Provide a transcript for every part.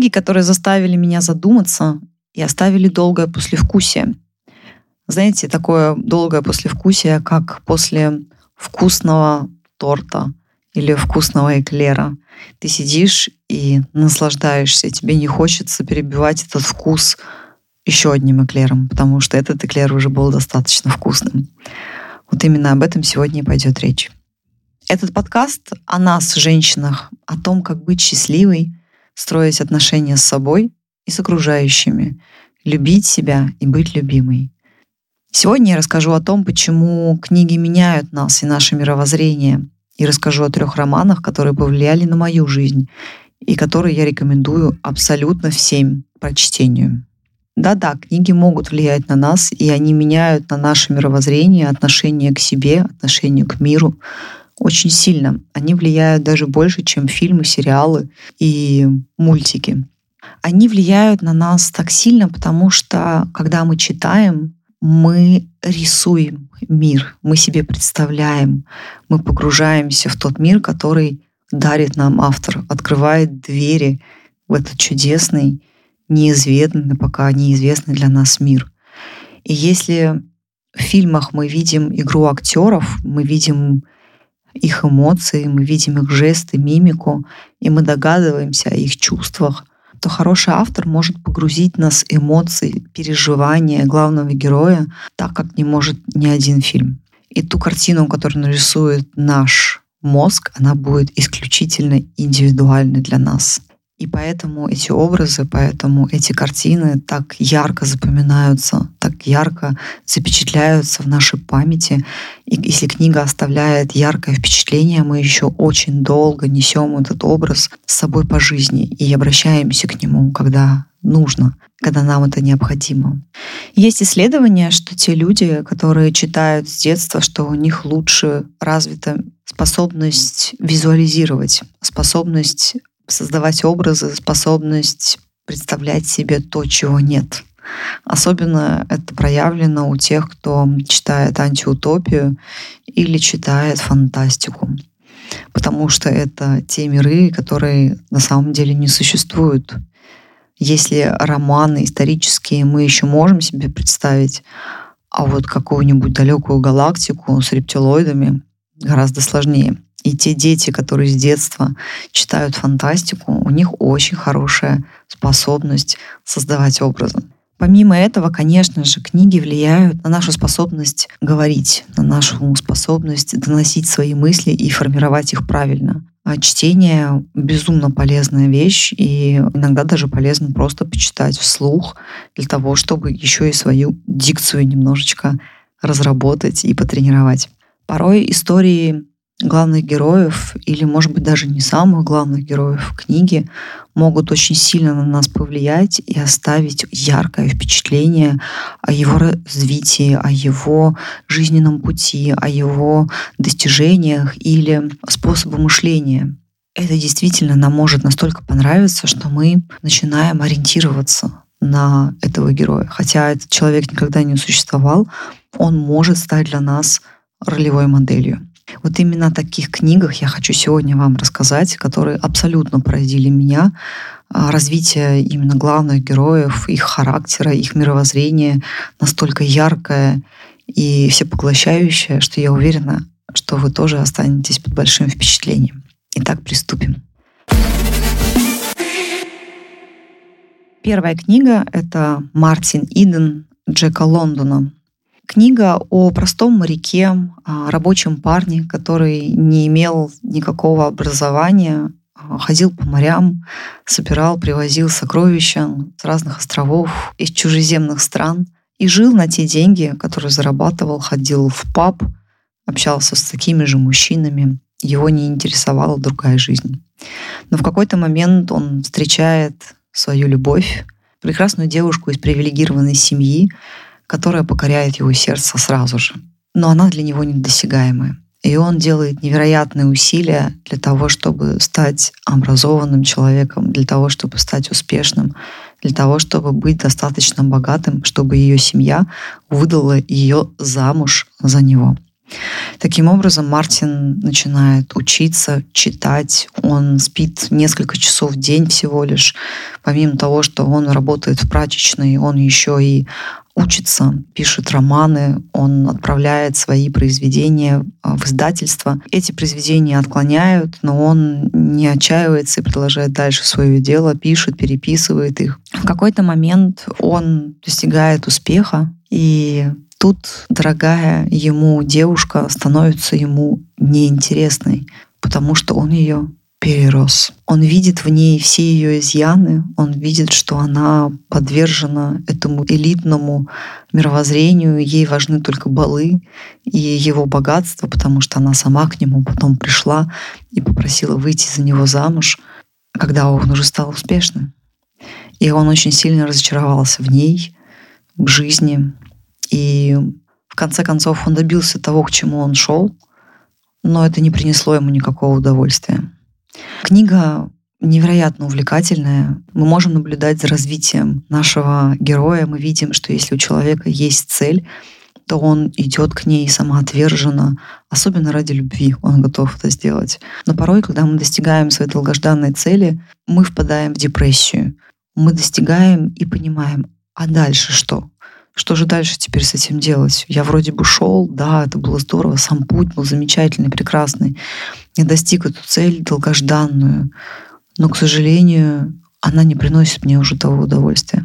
Книги, которые заставили меня задуматься и оставили долгое послевкусие. Знаете, такое долгое послевкусие, как после вкусного торта или вкусного эклера. Ты сидишь и наслаждаешься, тебе не хочется перебивать этот вкус еще одним эклером, потому что этот эклер уже был достаточно вкусным. Вот именно об этом сегодня и пойдет речь. Этот подкаст о нас, женщинах, о том, как быть счастливой, строить отношения с собой и с окружающими, любить себя и быть любимой. Сегодня я расскажу о том, почему книги меняют нас и наше мировоззрение, и расскажу о трех романах, которые повлияли на мою жизнь и которые я рекомендую абсолютно всем прочтению. Да-да, книги могут влиять на нас, и они меняют на наше мировоззрение, отношение к себе, отношение к миру очень сильно. Они влияют даже больше, чем фильмы, сериалы и мультики. Они влияют на нас так сильно, потому что когда мы читаем, мы рисуем мир, мы себе представляем, мы погружаемся в тот мир, который дарит нам автор, открывает двери в этот чудесный неизведанный, пока неизвестный для нас мир. И если в фильмах мы видим игру актеров, мы видим их эмоции, мы видим их жесты, мимику, и мы догадываемся о их чувствах, то хороший автор может погрузить нас эмоции, переживания главного героя так, как не может ни один фильм. И ту картину, которую нарисует наш мозг, она будет исключительно индивидуальной для нас. И поэтому эти образы, поэтому эти картины так ярко запоминаются, так ярко запечатляются в нашей памяти. И если книга оставляет яркое впечатление, мы еще очень долго несем этот образ с собой по жизни и обращаемся к нему, когда нужно, когда нам это необходимо. Есть исследования, что те люди, которые читают с детства, что у них лучше развита способность визуализировать, способность создавать образы, способность представлять себе то, чего нет. Особенно это проявлено у тех, кто читает антиутопию или читает фантастику. Потому что это те миры, которые на самом деле не существуют. Если романы исторические мы еще можем себе представить, а вот какую-нибудь далекую галактику с рептилоидами гораздо сложнее. И те дети, которые с детства читают фантастику, у них очень хорошая способность создавать образы. Помимо этого, конечно же, книги влияют на нашу способность говорить, на нашу способность доносить свои мысли и формировать их правильно. А чтение — безумно полезная вещь, и иногда даже полезно просто почитать вслух для того, чтобы еще и свою дикцию немножечко разработать и потренировать. Порой истории главных героев, или, может быть, даже не самых главных героев книги, могут очень сильно на нас повлиять и оставить яркое впечатление о его развитии, о его жизненном пути, о его достижениях или способе мышления. Это действительно нам может настолько понравиться, что мы начинаем ориентироваться на этого героя. Хотя этот человек никогда не существовал, он может стать для нас ролевой моделью. Вот именно о таких книгах я хочу сегодня вам рассказать, которые абсолютно поразили меня. А, развитие именно главных героев, их характера, их мировоззрения настолько яркое и всепоглощающее, что я уверена, что вы тоже останетесь под большим впечатлением. Итак, приступим. Первая книга — это Мартин Иден Джека Лондона. Книга о простом моряке, рабочем парне, который не имел никакого образования, а, ходил по морям, собирал, привозил сокровища с разных островов, из чужеземных стран и жил на те деньги, которые зарабатывал, ходил в паб, общался с такими же мужчинами. Его не интересовала другая жизнь. Но в какой-то момент он встречает свою любовь, прекрасную девушку из привилегированной семьи, которая покоряет его сердце сразу же. Но она для него недосягаемая. И он делает невероятные усилия для того, чтобы стать образованным человеком, для того, чтобы стать успешным, для того, чтобы быть достаточно богатым, чтобы ее семья выдала ее замуж за него. Таким образом, Мартин начинает учиться, читать. Он спит несколько часов в день всего лишь. Помимо того, что он работает в прачечной, он еще и учится, пишет романы, он отправляет свои произведения а, в издательство. Эти произведения отклоняют, но он не отчаивается и продолжает дальше свое дело, пишет, переписывает их. В какой-то момент он достигает успеха, и тут дорогая ему девушка становится ему неинтересной, потому что он ее перерос. Он видит в ней все ее изъяны, он видит, что она подвержена этому элитному мировоззрению, ей важны только балы и его богатство, потому что она сама к нему потом пришла и попросила выйти за него замуж, когда он уже стал успешным. И он очень сильно разочаровался в ней, в жизни. И в конце концов он добился того, к чему он шел, но это не принесло ему никакого удовольствия. Книга невероятно увлекательная. Мы можем наблюдать за развитием нашего героя. Мы видим, что если у человека есть цель, то он идет к ней самоотверженно, особенно ради любви он готов это сделать. Но порой, когда мы достигаем своей долгожданной цели, мы впадаем в депрессию. Мы достигаем и понимаем, а дальше что? Что же дальше теперь с этим делать? Я вроде бы шел, да, это было здорово, сам путь был замечательный, прекрасный. Я достиг эту цель долгожданную, но, к сожалению, она не приносит мне уже того удовольствия.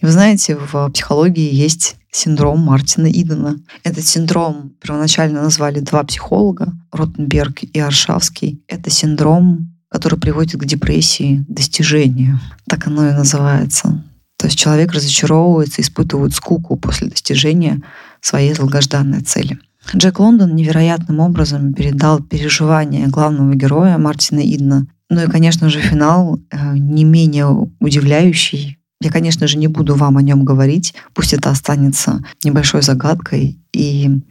И вы знаете, в психологии есть синдром Мартина Идена. Этот синдром первоначально назвали два психолога, Ротенберг и Аршавский. Это синдром, который приводит к депрессии достижения. Так оно и называется. То есть человек разочаровывается, испытывает скуку после достижения своей долгожданной цели. Джек Лондон невероятным образом передал переживания главного героя Мартина Идна. Ну и, конечно же, финал э, не менее удивляющий. Я, конечно же, не буду вам о нем говорить. Пусть это останется небольшой загадкой и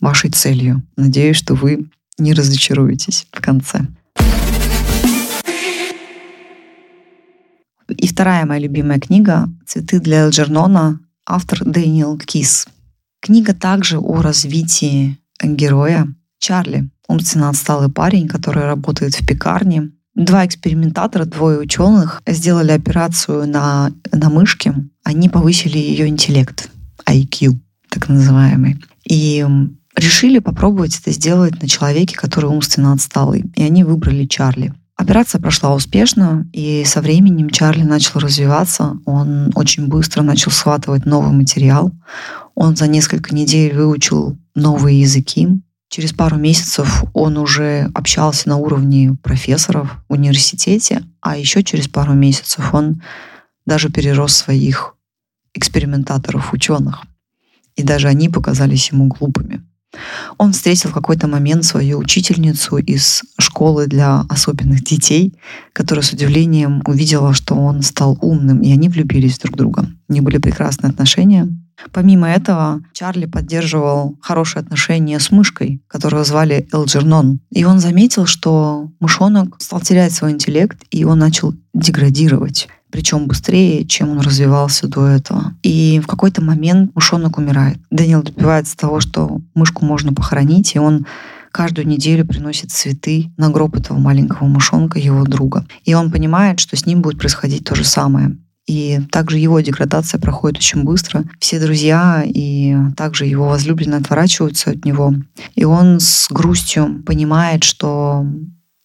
вашей целью. Надеюсь, что вы не разочаруетесь в конце. И вторая моя любимая книга «Цветы для Элджернона», автор Дэниел Кис. Книга также о развитии героя Чарли, умственно отсталый парень, который работает в пекарне. Два экспериментатора, двое ученых сделали операцию на, на мышке. Они повысили ее интеллект, IQ, так называемый. И решили попробовать это сделать на человеке, который умственно отсталый. И они выбрали Чарли. Операция прошла успешно, и со временем Чарли начал развиваться. Он очень быстро начал схватывать новый материал. Он за несколько недель выучил новые языки. Через пару месяцев он уже общался на уровне профессоров в университете, а еще через пару месяцев он даже перерос своих экспериментаторов, ученых. И даже они показались ему глупыми. Он встретил в какой-то момент свою учительницу из школы для особенных детей, которая с удивлением увидела, что он стал умным, и они влюбились друг в друга. У них были прекрасные отношения. Помимо этого, Чарли поддерживал хорошие отношения с мышкой, которую звали Элджернон. И он заметил, что мышонок стал терять свой интеллект, и он начал деградировать причем быстрее, чем он развивался до этого. И в какой-то момент мышонок умирает. Дэниел добивается того, что мышку можно похоронить, и он каждую неделю приносит цветы на гроб этого маленького мышонка, его друга. И он понимает, что с ним будет происходить то же самое. И также его деградация проходит очень быстро. Все друзья и также его возлюбленные отворачиваются от него. И он с грустью понимает, что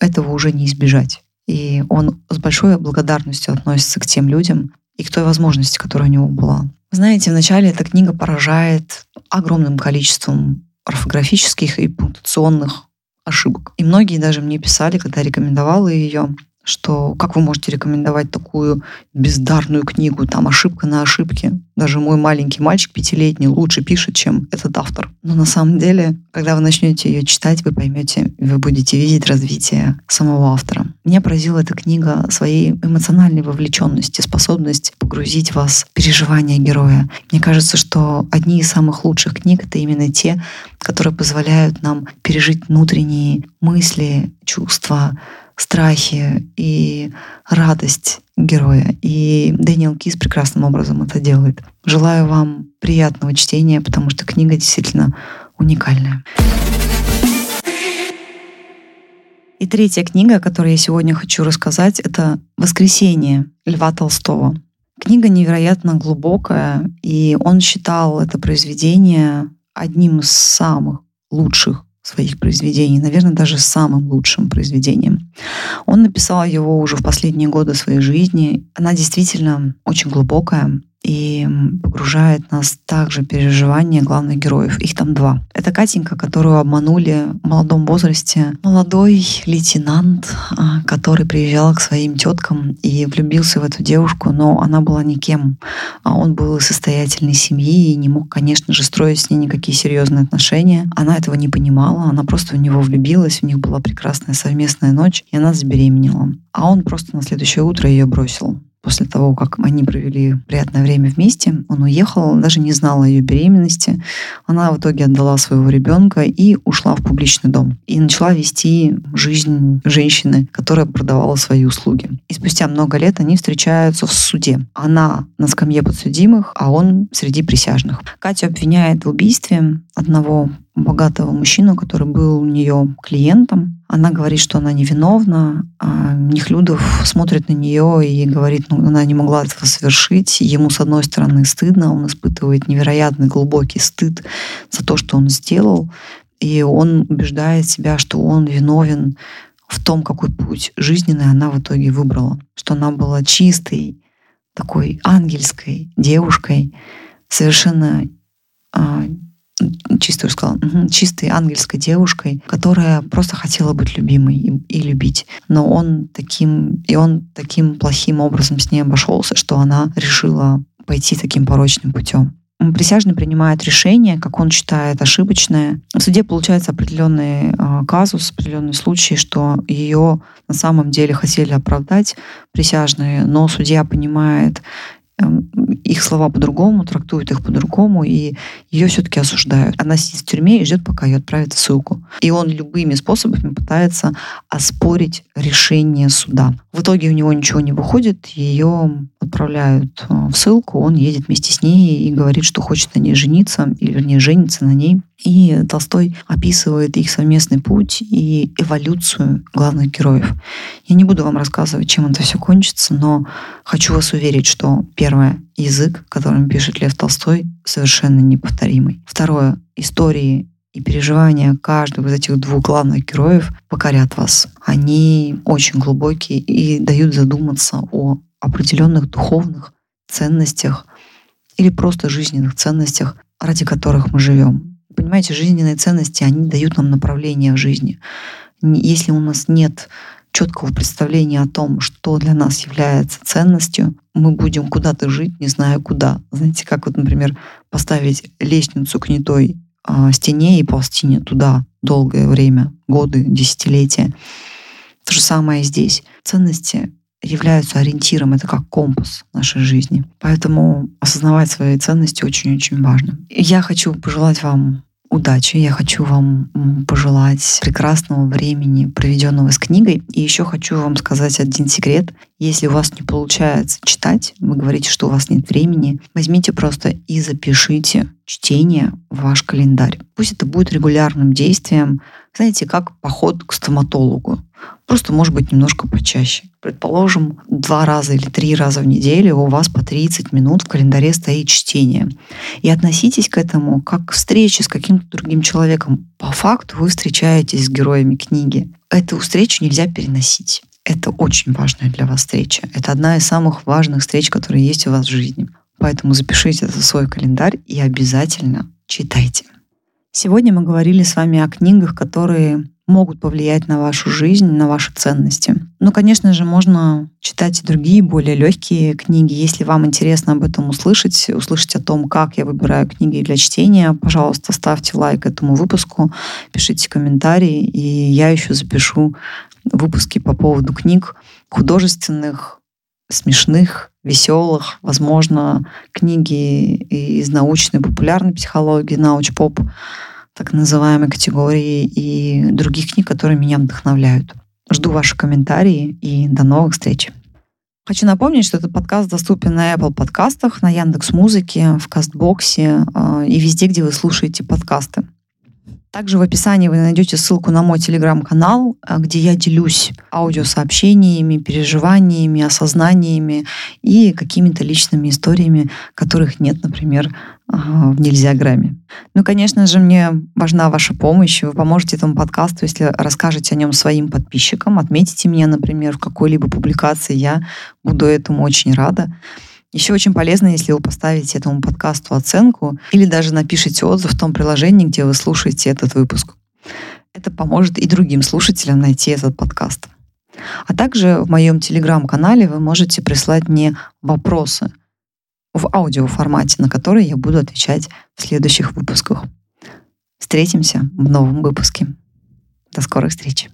этого уже не избежать. И он с большой благодарностью относится к тем людям и к той возможности, которая у него была. Знаете, вначале эта книга поражает огромным количеством орфографических и пунктуационных ошибок. И многие даже мне писали, когда рекомендовала ее, что как вы можете рекомендовать такую бездарную книгу, там ошибка на ошибке. Даже мой маленький мальчик пятилетний лучше пишет, чем этот автор. Но на самом деле, когда вы начнете ее читать, вы поймете, вы будете видеть развитие самого автора. Меня поразила эта книга своей эмоциональной вовлеченности, способность погрузить вас в переживания героя. Мне кажется, что одни из самых лучших книг — это именно те, которые позволяют нам пережить внутренние мысли, чувства, страхи и радость героя. И Дэниел Кис прекрасным образом это делает. Желаю вам приятного чтения, потому что книга действительно уникальное. И третья книга, о которой я сегодня хочу рассказать, это «Воскресенье» Льва Толстого. Книга невероятно глубокая, и он считал это произведение одним из самых лучших своих произведений, наверное, даже самым лучшим произведением. Он написал его уже в последние годы своей жизни. Она действительно очень глубокая, и погружает нас также переживания главных героев. Их там два. Это Катенька, которую обманули в молодом возрасте. Молодой лейтенант, а, который приезжал к своим теткам и влюбился в эту девушку, но она была никем. А он был из состоятельной семьи и не мог, конечно же, строить с ней никакие серьезные отношения. Она этого не понимала, она просто в него влюбилась, у них была прекрасная совместная ночь, и она забеременела. А он просто на следующее утро ее бросил после того, как они провели приятное время вместе, он уехал, даже не знал о ее беременности. Она в итоге отдала своего ребенка и ушла в публичный дом. И начала вести жизнь женщины, которая продавала свои услуги. И спустя много лет они встречаются в суде. Она на скамье подсудимых, а он среди присяжных. Катю обвиняет в убийстве одного богатого мужчину, который был у нее клиентом. Она говорит, что она невиновна. А Нехлюдов смотрит на нее и говорит, ну, она не могла этого совершить. Ему, с одной стороны, стыдно, он испытывает невероятный глубокий стыд за то, что он сделал. И он убеждает себя, что он виновен в том, какой путь жизненный она в итоге выбрала. Что она была чистой, такой ангельской девушкой, совершенно чистой, сказала, чистой ангельской девушкой, которая просто хотела быть любимой и, и любить. Но он таким, и он таким плохим образом с ней обошелся, что она решила пойти таким порочным путем. Присяжный принимает решение, как он считает, ошибочное. В суде получается определенный э, казус, определенный случай, что ее на самом деле хотели оправдать присяжные, но судья понимает их слова по-другому, трактуют их по-другому, и ее все-таки осуждают. Она сидит в тюрьме и ждет, пока ее отправят в ссылку. И он любыми способами пытается оспорить решение суда. В итоге у него ничего не выходит, ее отправляют э, в ссылку, он едет вместе с ней и говорит, что хочет на ней жениться, или вернее жениться на ней. И Толстой описывает их совместный путь и эволюцию главных героев. Я не буду вам рассказывать, чем это все кончится, но хочу вас уверить, что первое — язык, которым пишет Лев Толстой, совершенно неповторимый. Второе — истории и переживания каждого из этих двух главных героев покорят вас. Они очень глубокие и дают задуматься о определенных духовных ценностях или просто жизненных ценностях, ради которых мы живем понимаете, жизненные ценности, они дают нам направление в жизни. Если у нас нет четкого представления о том, что для нас является ценностью, мы будем куда-то жить, не зная куда. Знаете, как вот, например, поставить лестницу к не той а, стене и ползти туда долгое время, годы, десятилетия. То же самое и здесь. Ценности являются ориентиром, это как компас нашей жизни. Поэтому осознавать свои ценности очень-очень важно. Я хочу пожелать вам удачи. Я хочу вам пожелать прекрасного времени, проведенного с книгой. И еще хочу вам сказать один секрет. Если у вас не получается читать, вы говорите, что у вас нет времени, возьмите просто и запишите чтение в ваш календарь. Пусть это будет регулярным действием, знаете, как поход к стоматологу. Просто, может быть, немножко почаще. Предположим, два раза или три раза в неделю у вас по 30 минут в календаре стоит чтение. И относитесь к этому как к встрече с каким-то другим человеком. По факту вы встречаетесь с героями книги. Эту встречу нельзя переносить. Это очень важная для вас встреча. Это одна из самых важных встреч, которые есть у вас в жизни. Поэтому запишите это в свой календарь и обязательно читайте. Сегодня мы говорили с вами о книгах, которые могут повлиять на вашу жизнь, на ваши ценности. Ну, конечно же, можно читать и другие, более легкие книги. Если вам интересно об этом услышать, услышать о том, как я выбираю книги для чтения, пожалуйста, ставьте лайк этому выпуску, пишите комментарии, и я еще запишу выпуски по поводу книг художественных, смешных, веселых, возможно, книги из научной популярной психологии, науч-поп, так называемой категории, и других книг, которые меня вдохновляют. Жду ваши комментарии и до новых встреч. Хочу напомнить, что этот подкаст доступен на Apple подкастах, на Яндекс Музыке, в Кастбоксе э, и везде, где вы слушаете подкасты. Также в описании вы найдете ссылку на мой телеграм-канал, а, где я делюсь аудиосообщениями, переживаниями, осознаниями и какими-то личными историями, которых нет, например, а, в Нельзяграме. Ну, конечно же, мне важна ваша помощь. Вы поможете этому подкасту, если расскажете о нем своим подписчикам, отметите меня, например, в какой-либо публикации. Я буду этому очень рада. Еще очень полезно, если вы поставите этому подкасту оценку или даже напишите отзыв в том приложении, где вы слушаете этот выпуск. Это поможет и другим слушателям найти этот подкаст. А также в моем телеграм-канале вы можете прислать мне вопросы в аудиоформате, на которые я буду отвечать в следующих выпусках. Встретимся в новом выпуске. До скорых встреч!